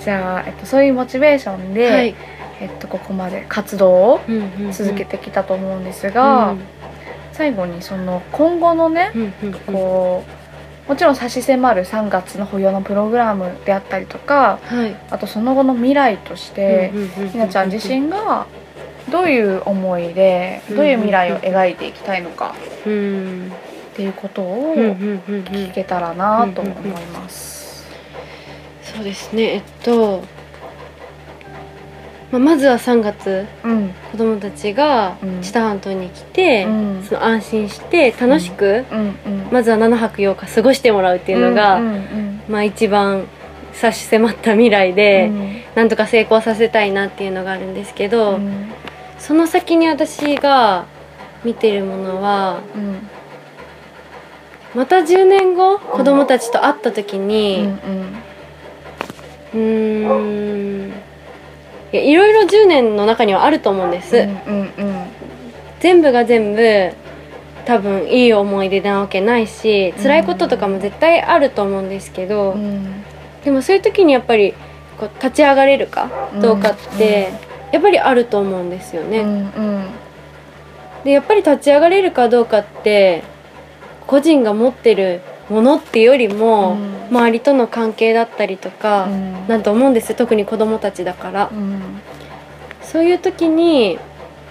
じゃあ、えっと、そういうモチベーションで、はい。えっと、ここまで活動をうんうんうん。続けてきたと思うんですが、うん。最後にその今後のね、うんうんうん。こうもちろん差し迫る3月の保養のプログラムであったりとかはい。あとその後の未来としてうんうんうんうんひなちゃん自身がどういう思いでうん。どういう未来を描いていきたいのかうん。っていうことをうんうんうんうん。聞けたらなと思います。そうですね。えっと、まあ、まずは3月うん。子供たちがうん。知多半島に来て、うん。その安心して楽しく、うん。うん。まずは7泊8日過ごしてもらうっていうのが、うん。うん。まあ一番差し迫った未来うで、ん。なんとか成功させたいなっていうのがあるんですけど、うん。その先に私が見てるものはうん。また10年後子供たちと会った時うん。にうーん。いやいろいろ10年の中にはあると思うんです、うんうんうん全部が全部多分いい思い出なわけないし辛いこととかも絶対あると思うんですけど、うん。でもそういう時にやっぱりこう立ち上がれるかどうかって、やっぱりあると思うんですよね。うんうん。でやっぱり立ち上がれるかどうかって個人が持ってるものっていうよりも、うん。周りとの関係だったりとか、うん。なんと思うんです特に子供たちだから、うん。そういう時に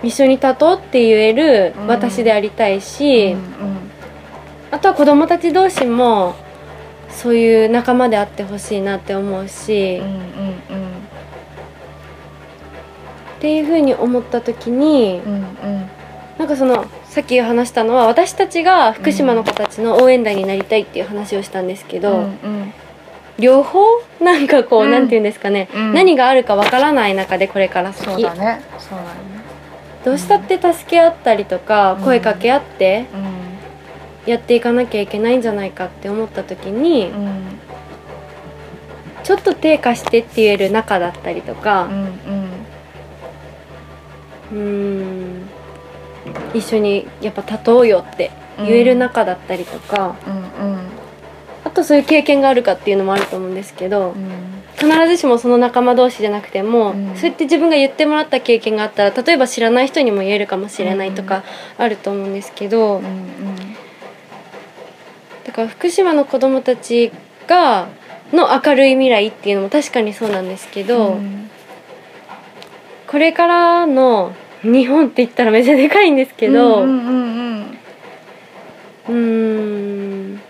一緒に立とうって言えるうん。私でありたいし、うんあとは子供たち同士もそういう仲間であってほしいなって思うし、うんうん。っていうふうに思った時にうんうん。なんかそのさっき話したのは私たちが福島の子たちの応援団になりたいっていう話をしたんですけど、うんうん両方なんかこう、うん。なんて言うんですかね、うん。何があるかわからない中でこれから先。そうだね。そうだね。どうしたって助け合ったりとか、うん。声かけ合ってうやっていかなきゃいけないんじゃないかって思った時に、ちょっと手貸してって言える仲だったりとうかん。うーん一緒にやっぱ立とうよって言える仲だったりとか、うんうん。あとそういう経験があるかっていうのもあると思うんですけど、うん。必ずしもその仲間同士じゃなくても、うん。そうやって自分が言ってもらった経験があったら例えば知らない人にも言えるかもしれないとかあると思うんですけど、うん。だから福島の子供たちがの明るい未来っていうのも確かにそうなんですけど、うん。これからの日本って言ったらめっちゃでかいんですけど、うんうんうんうーん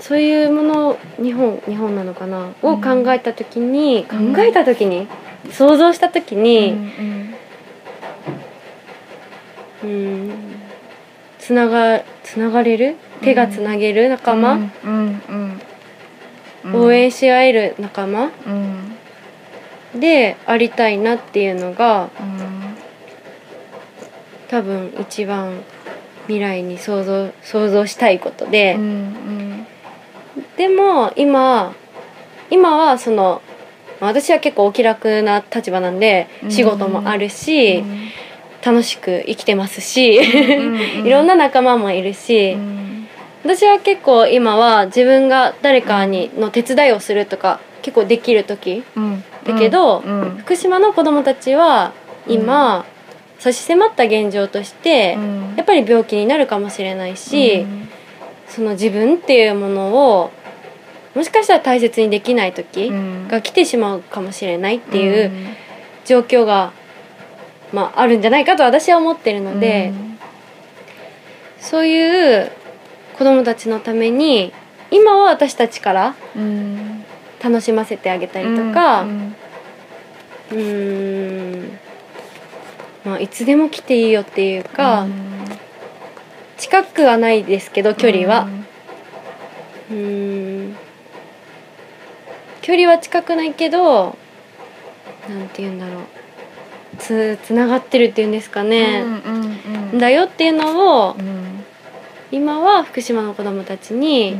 そういうもの日本日本なのかな、を考えた時にうん。考えた時に、想像した時うんにうんうんつながつながれる？手がつなげる仲間、応援し合える仲間？うんでありたいなっていうのがうん多分一番未来に想像想像したいことで。うんでも今今はそのまあ私は結構お気楽な立場なんでうん。仕事もあるし、うん。楽しく生きてますし、うん。いろんな仲間もいるし、うん。私は結構今は自分が誰かにの手伝いをするとか結構できる時うんだけどうん福島の子供たちは今、差し迫った現状として、うん。やっぱり病気になるかもしれないし、その自分っていうものをもしかしたら大切にできない時うん。が来てしまうかもしれないっていう状況が、まあ、あるんじゃないかと私は思ってるので、そういう子供たちのために今は私たちからうん楽しませてあげたりとかうんまあいつでも来ていいよっていうか、近くはないですけど距離は。うん距離は近くないけどなんて言うんだろう。つつながってるっていうんですかね、うんうんうんだよっていうのをうん。今は福島の子どもたちに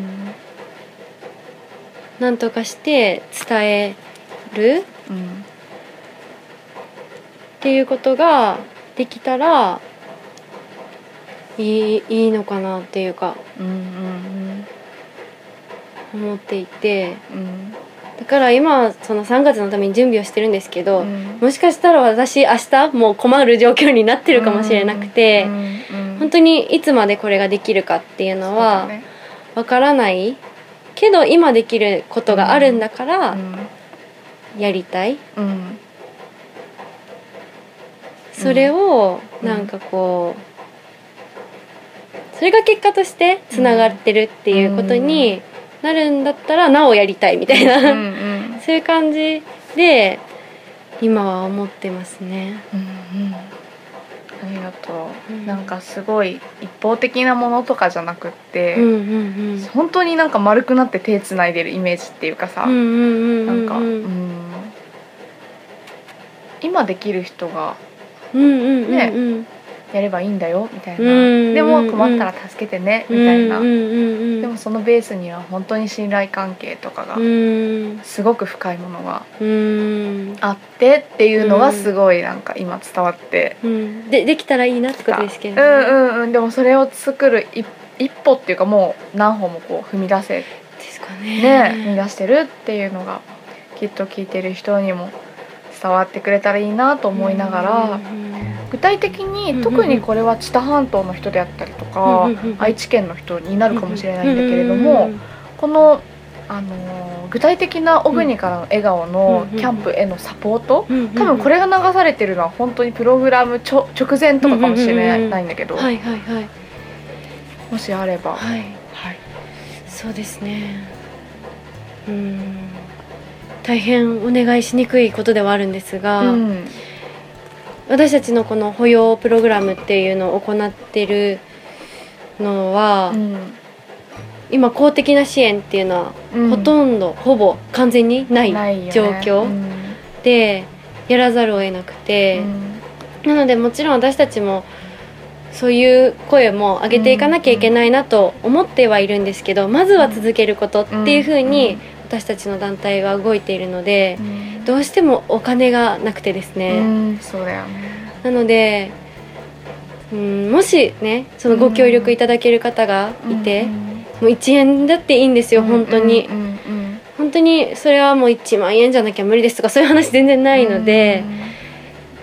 何とかして伝えるうんっていうことができたらいいいいのかなっていうかうんうん思っていて。うんだから今はその3月のために準備をしてるんですけど、うんもしかしたら私明日もう困る状況になってるかもしれなくて、本当にいつまでこれができるかっていうのはわからないけど今できることがあるんだからやりたい、うん。それをうん。なんかこうそれが結果としてつながってるっていうことになるんだったらなおやりたいみたいな、うんうん。そういう感じで今は思ってますね。うんうんありがとう、うん。なんかすごい一方的なものとかじゃなくって、うんうん本当になんか丸くなって手つないでるイメージっていうかさ、うんうんうんうんなんか、うん。今できる人がうんうんうんねうんやればいいんだよみたいな、うん。でも困ったら助けてねみたいな、でもそのベースには本当に信頼関係とかがうん。すごく深いものがうん。あってっていうのがすごいなんか今伝わってうん。でできたらいいなってことですけどね。うんうんうん。でもそれを作る一一歩っていうかもう何歩もこう踏み出せですかね。ね踏み出してるっていうのがきっと聞いてる人にも伝わってくれたらいいなと思いながらうんうんにうん特にこれは知多半島の人であったりとか愛知県の人になるかもしれないんだけれどもこのあのー具体的な小国からの笑顔のキャンプへのサポート多分これれが流されてるのは本当にプログラムちょ直前とかかもしれない,、うんだけど、もしあれば、はい。はい。そうですね。うん。大変お願いしにくいことではあるんですが、うん私たちのこの保養プログラムっていうのを行ってるのは、うん。今公的な支援っていうのは、うんほとんどほぼ完全にない状況うん。でやらざるを得なくて、なのでもちろん私たちもそういう声も上げていかなきゃいけないなと思ってはいるんですけど、まずは続けることっていうふうに私たちの団体は動いているので、うんどうしてもお金がなくてですね、うんそうだよね。なので、うん、もしねそのご協力いただける方がいて、うんもう1円だっていいんですよ本当に、うんうん本当にそれはもう1万円じゃなきゃ無理ですとかそういう話全然ないので、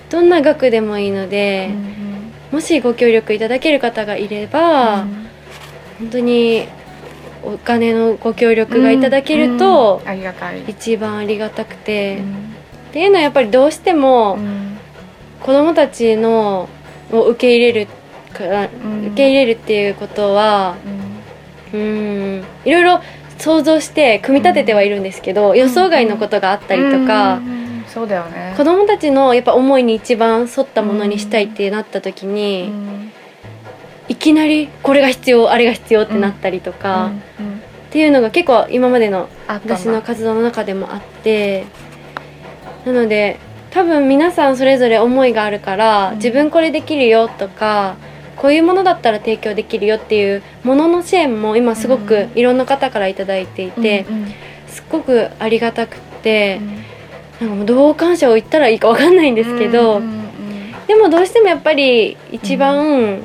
どんな額でもいいのうで、ん。もしご協力いただける方がいれば、本当にお金のご協力がいただけるとうんありがたい、一番ありがたくて、っうん。ていうのはやっぱりどうしてもうん。子どもたちのを受け入れる受け入れるっていうことはうん。うん。いろいろ想像して組み立ててはいるんですけど、予想外のことがあったりとか、そうだよね。子どもたちのやっぱ思いに一番沿ったものにしたいってなった時に、うんいきなりこれが必要あれが必要ってなったりとか、っていうのが結構今までの私の活動の中でもあってなので多分皆さんそれぞれ思いがあるから、うん。自分これできるよとかこういうものだったら提供できるよっていうものの支援も今すごくうん。いろんな方から頂いていて、すっごくありがたくってう、ん。なんかもうどう感謝を言ったらいいかわかんないんですけど、でもどうしてもやっぱり一番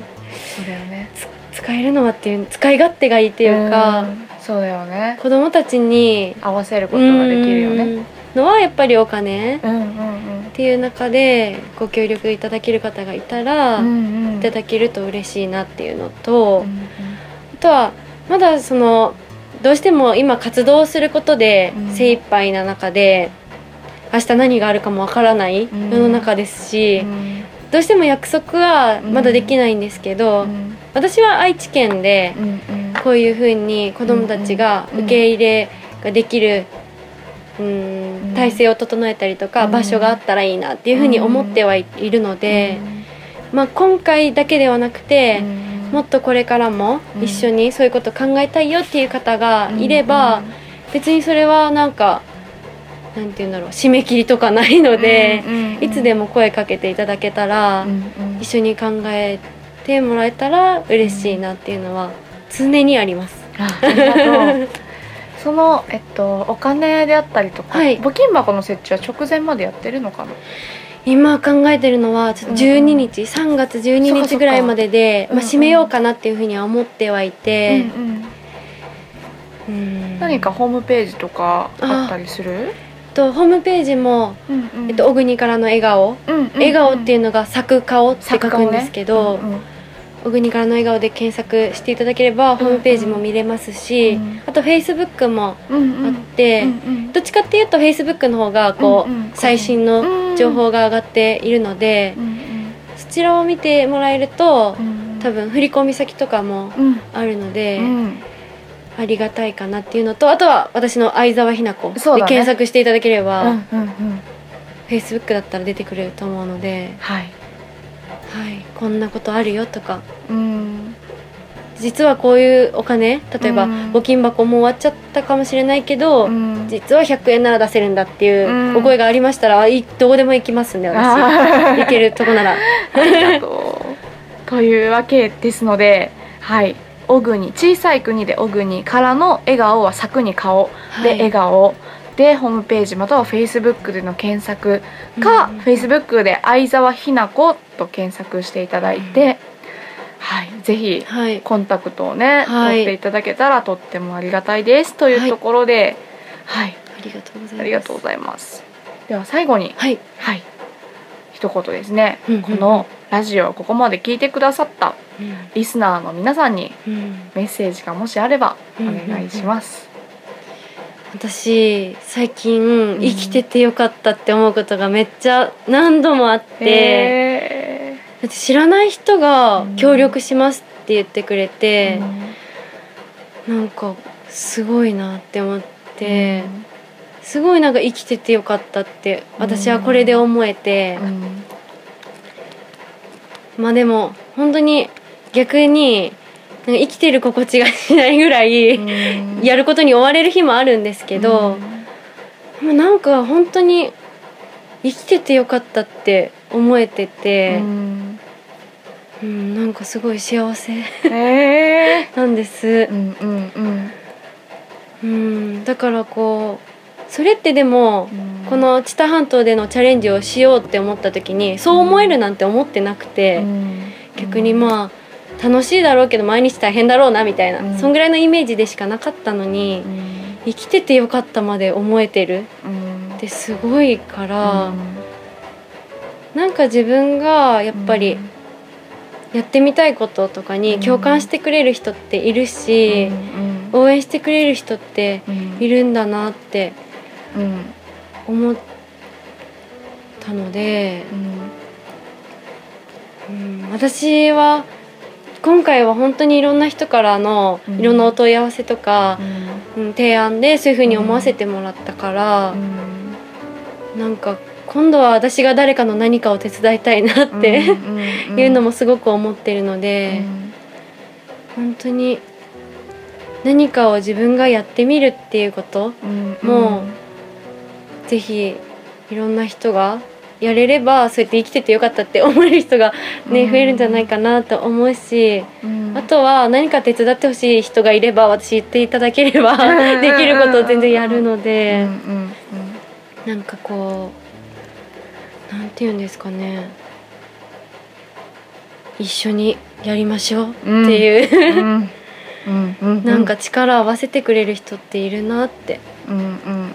そうだよね。使えるのはっていう使い勝手がいいっていうか、ん。そうだよね。子供たちに合わせることができるよね。うん。のはやっぱりお金うんうんっていう中でご協力いただける方がいたら、うんうん。うんいただけると嬉しいなっていうのと、うんあとはまだそのどうしても今活動することでうん。精一杯な中で、明日何があるかもわからない世ん。の中ですし、うんどうしても約束はまだできないんですけど、うん。私は愛知県でこういうふうに子どもたちがうん受け入れができる、うんうん。体制を整えたりとか、うん。場所があったらいいなっていうふうに思ってはいるので、まあ、今回だけではなくて、もっとこれからも一緒にそういうこと考えたいよっていう方がいれば、別にそれはなんかなんて言うんだろう締め切りとかないので、いつでも声かけていただけたら、一緒に考えてもらえたら嬉しいなっていうのは常にあります。その、えっと、お金であったりとか、はい。募金箱の設置は直前までやってるのかな？今考えてるのはちょっと12日、3月12そっかそっか日ぐらいまでで、まあ、うんうん。締めようかなっていうふうには思ってはいて、うんうん。うん。何かホームページとかあったりする？とホームページも、えっと、小国からの笑顔、笑顔っていうのが咲く顔って書くんですけど、小国からの笑顔で検索していただければホームページも見れますし、うんあとフェイスブックもあって、うんどっちかっていうとフェイスブックの方がこう、うんうん。最新の情報が上がっているので、そちらを見てもらえると、多分振込先とかもうん。あるので、うんありがたいかなっていうのとあとは私の相沢ひな子で検索していただければ、うんうんうん。フェイスブックだったら出てくると思うので、はい。はい、こんなことあるよとか。うん。実はこういうお金例えばうん。募金箱もう終わっちゃったかもしれないけど、うん。実は100円なら出せるんだっていううん。お声がありましたら、いどこでも行きますんで私。行けるとこなら。ありがとう。というわけですので、はい。小国小さい国で小国からの笑顔は咲くに顔。ではい。笑顔。でホームページまたはフェイスブックでの検索か、うんフェイスブックで相沢ひな子と検索していただいて、はいぜひはい。コンタクトをね、はい。取っていただけたらとってもありがたいですというところで、はい、ありがとうございます。ありがとうございます。では最後にはい。はい。一言ですね、うんうん。このラジオをここまで聞いてくださったリスナーの皆さんにうん。メッセージがもしあればお願いします。私最近ん生きててよかったって思うことがめっちゃ何度もあって、へだって知らない人がうん。協力しますって言ってくれーて、なんかすごいなって思って、すごいなんか生きててよかったって私はこれで思えて、うんまあでも本当に逆に生きてる心地がしないぐらい、うん。やることに追われる日もあるんですけど、もうなんか本当に生きててよかったって思えてうて、ん。うんなんかすごい幸せへ なんです。ー。うんうんうん。うん、だからこうそれってでも、うん。この知多半島でのチャレンジをしようって思った時にそう思えるなんて思ってなくて、うん。逆にまあ楽しいだろうけど毎日大変だろうなみたいな、うん。そんぐらいのイメージでしかなかったのに、うん。生きててよかったまで思えてる。うん。ってすごいから、うん。なんか自分がやっぱりやってみたいこととかに共感してくれる人っているし、応援してくれる人ってうん。いるんだなってうん思ったので、うん、私は今回は本当にいろんな人からのうん。いろんなお問い合わせとかう、ん。うん、提案でそういうふうに思わせてもらったから、うん。なんか今度は私が誰かの何かを手伝いたいなって、いうのもすごく思ってるので、本当に何かを自分がやってみるっていうこともうぜひいろんな人がやれればそうやって生きててよかったって思える人がね、うん。増えるんじゃないかなと思うし、うん。あとは何か手伝ってほしい人がいれば私言っていただければうん。できることを全然やるのうんで、うんなんかこうなんて言うんですかね。一緒にやりましょうっていう、うん。なんか力を合わせてくれる人っているなって。うんうん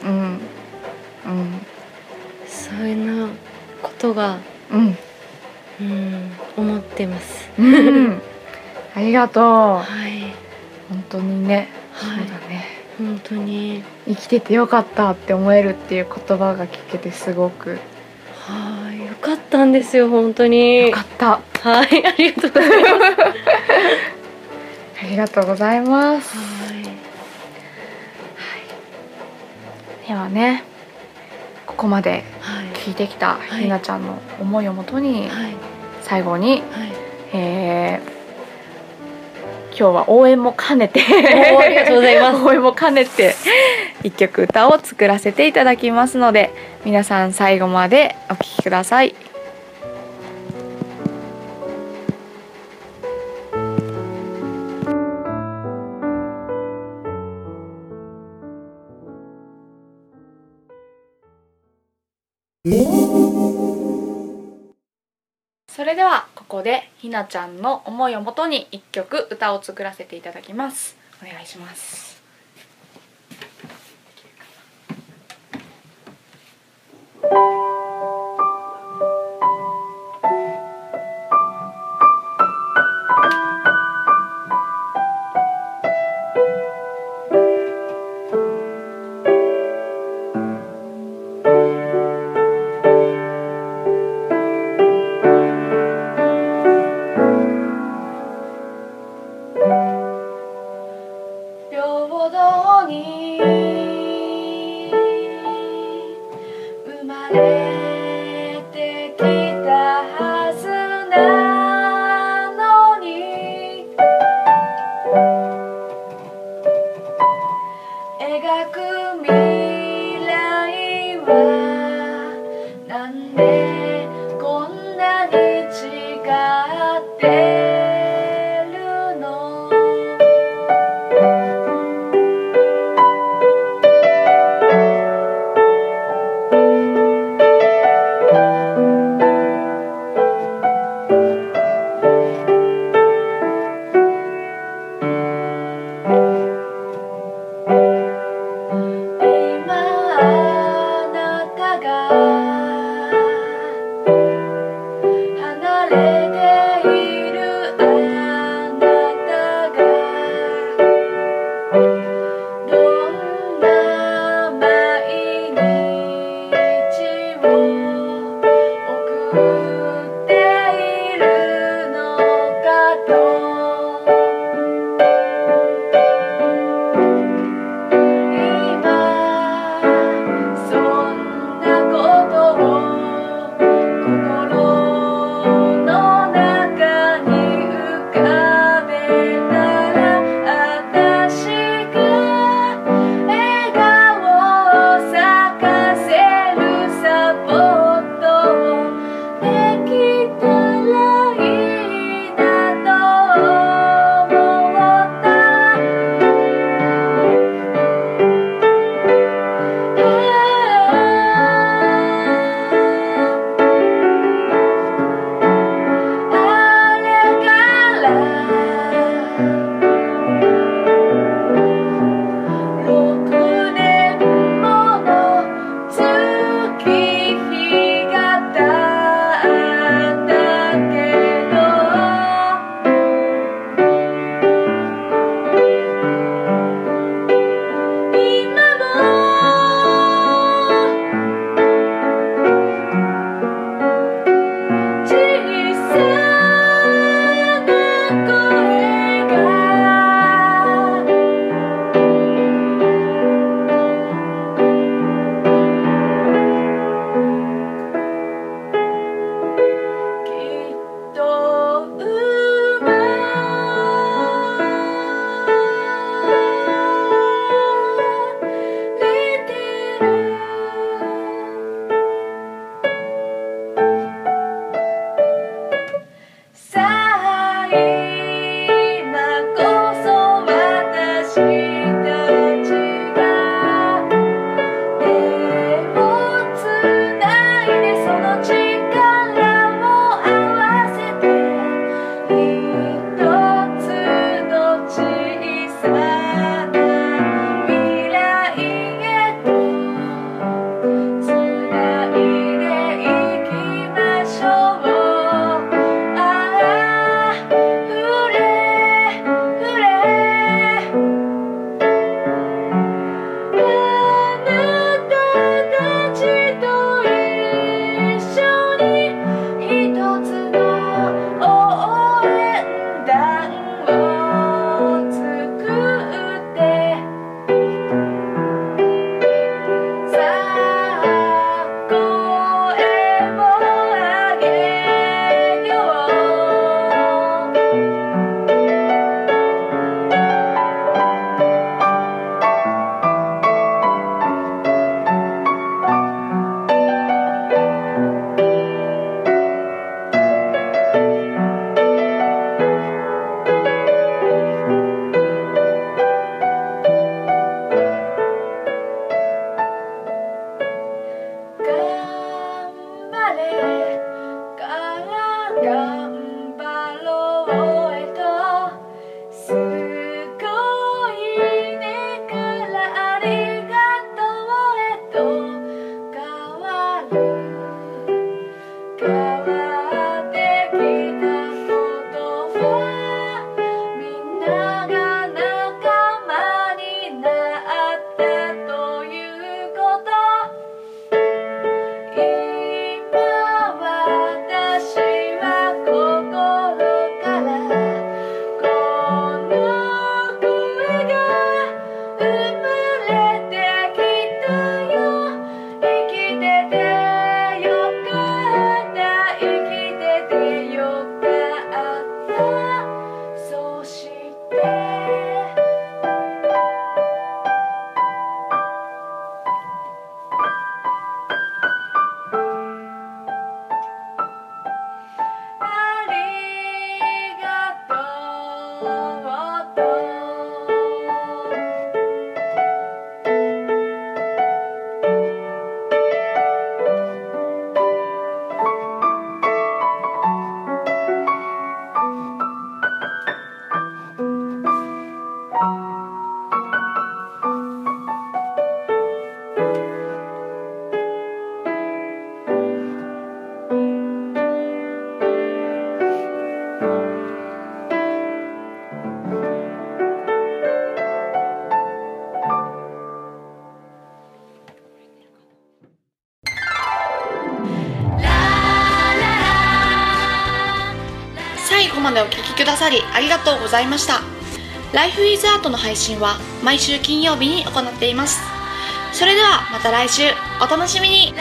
ありがとう。はい、本当にね。そうはいだね。本当に。生きててよかったって思えるっていう言葉が聞けてすごく。はい。よかったんですよ本当に。よかった。はい。ありがとうございます。ありがとうございます。はい。ではねここまではい。聞いてきたい。ひなちゃんの思いをもとにはい。最後に、はいえー今日は応援も兼ねておありがとうございます応援も兼ねて一曲歌を作らせていただきますので皆さん最後までお聴きください。それではここでひなちゃんの思いをもとに一曲歌を作らせていただきます。お願いします。くださりありがとうございました。Life is Art の配信は毎週金曜日に行っています。それではまた来週。お楽しみに。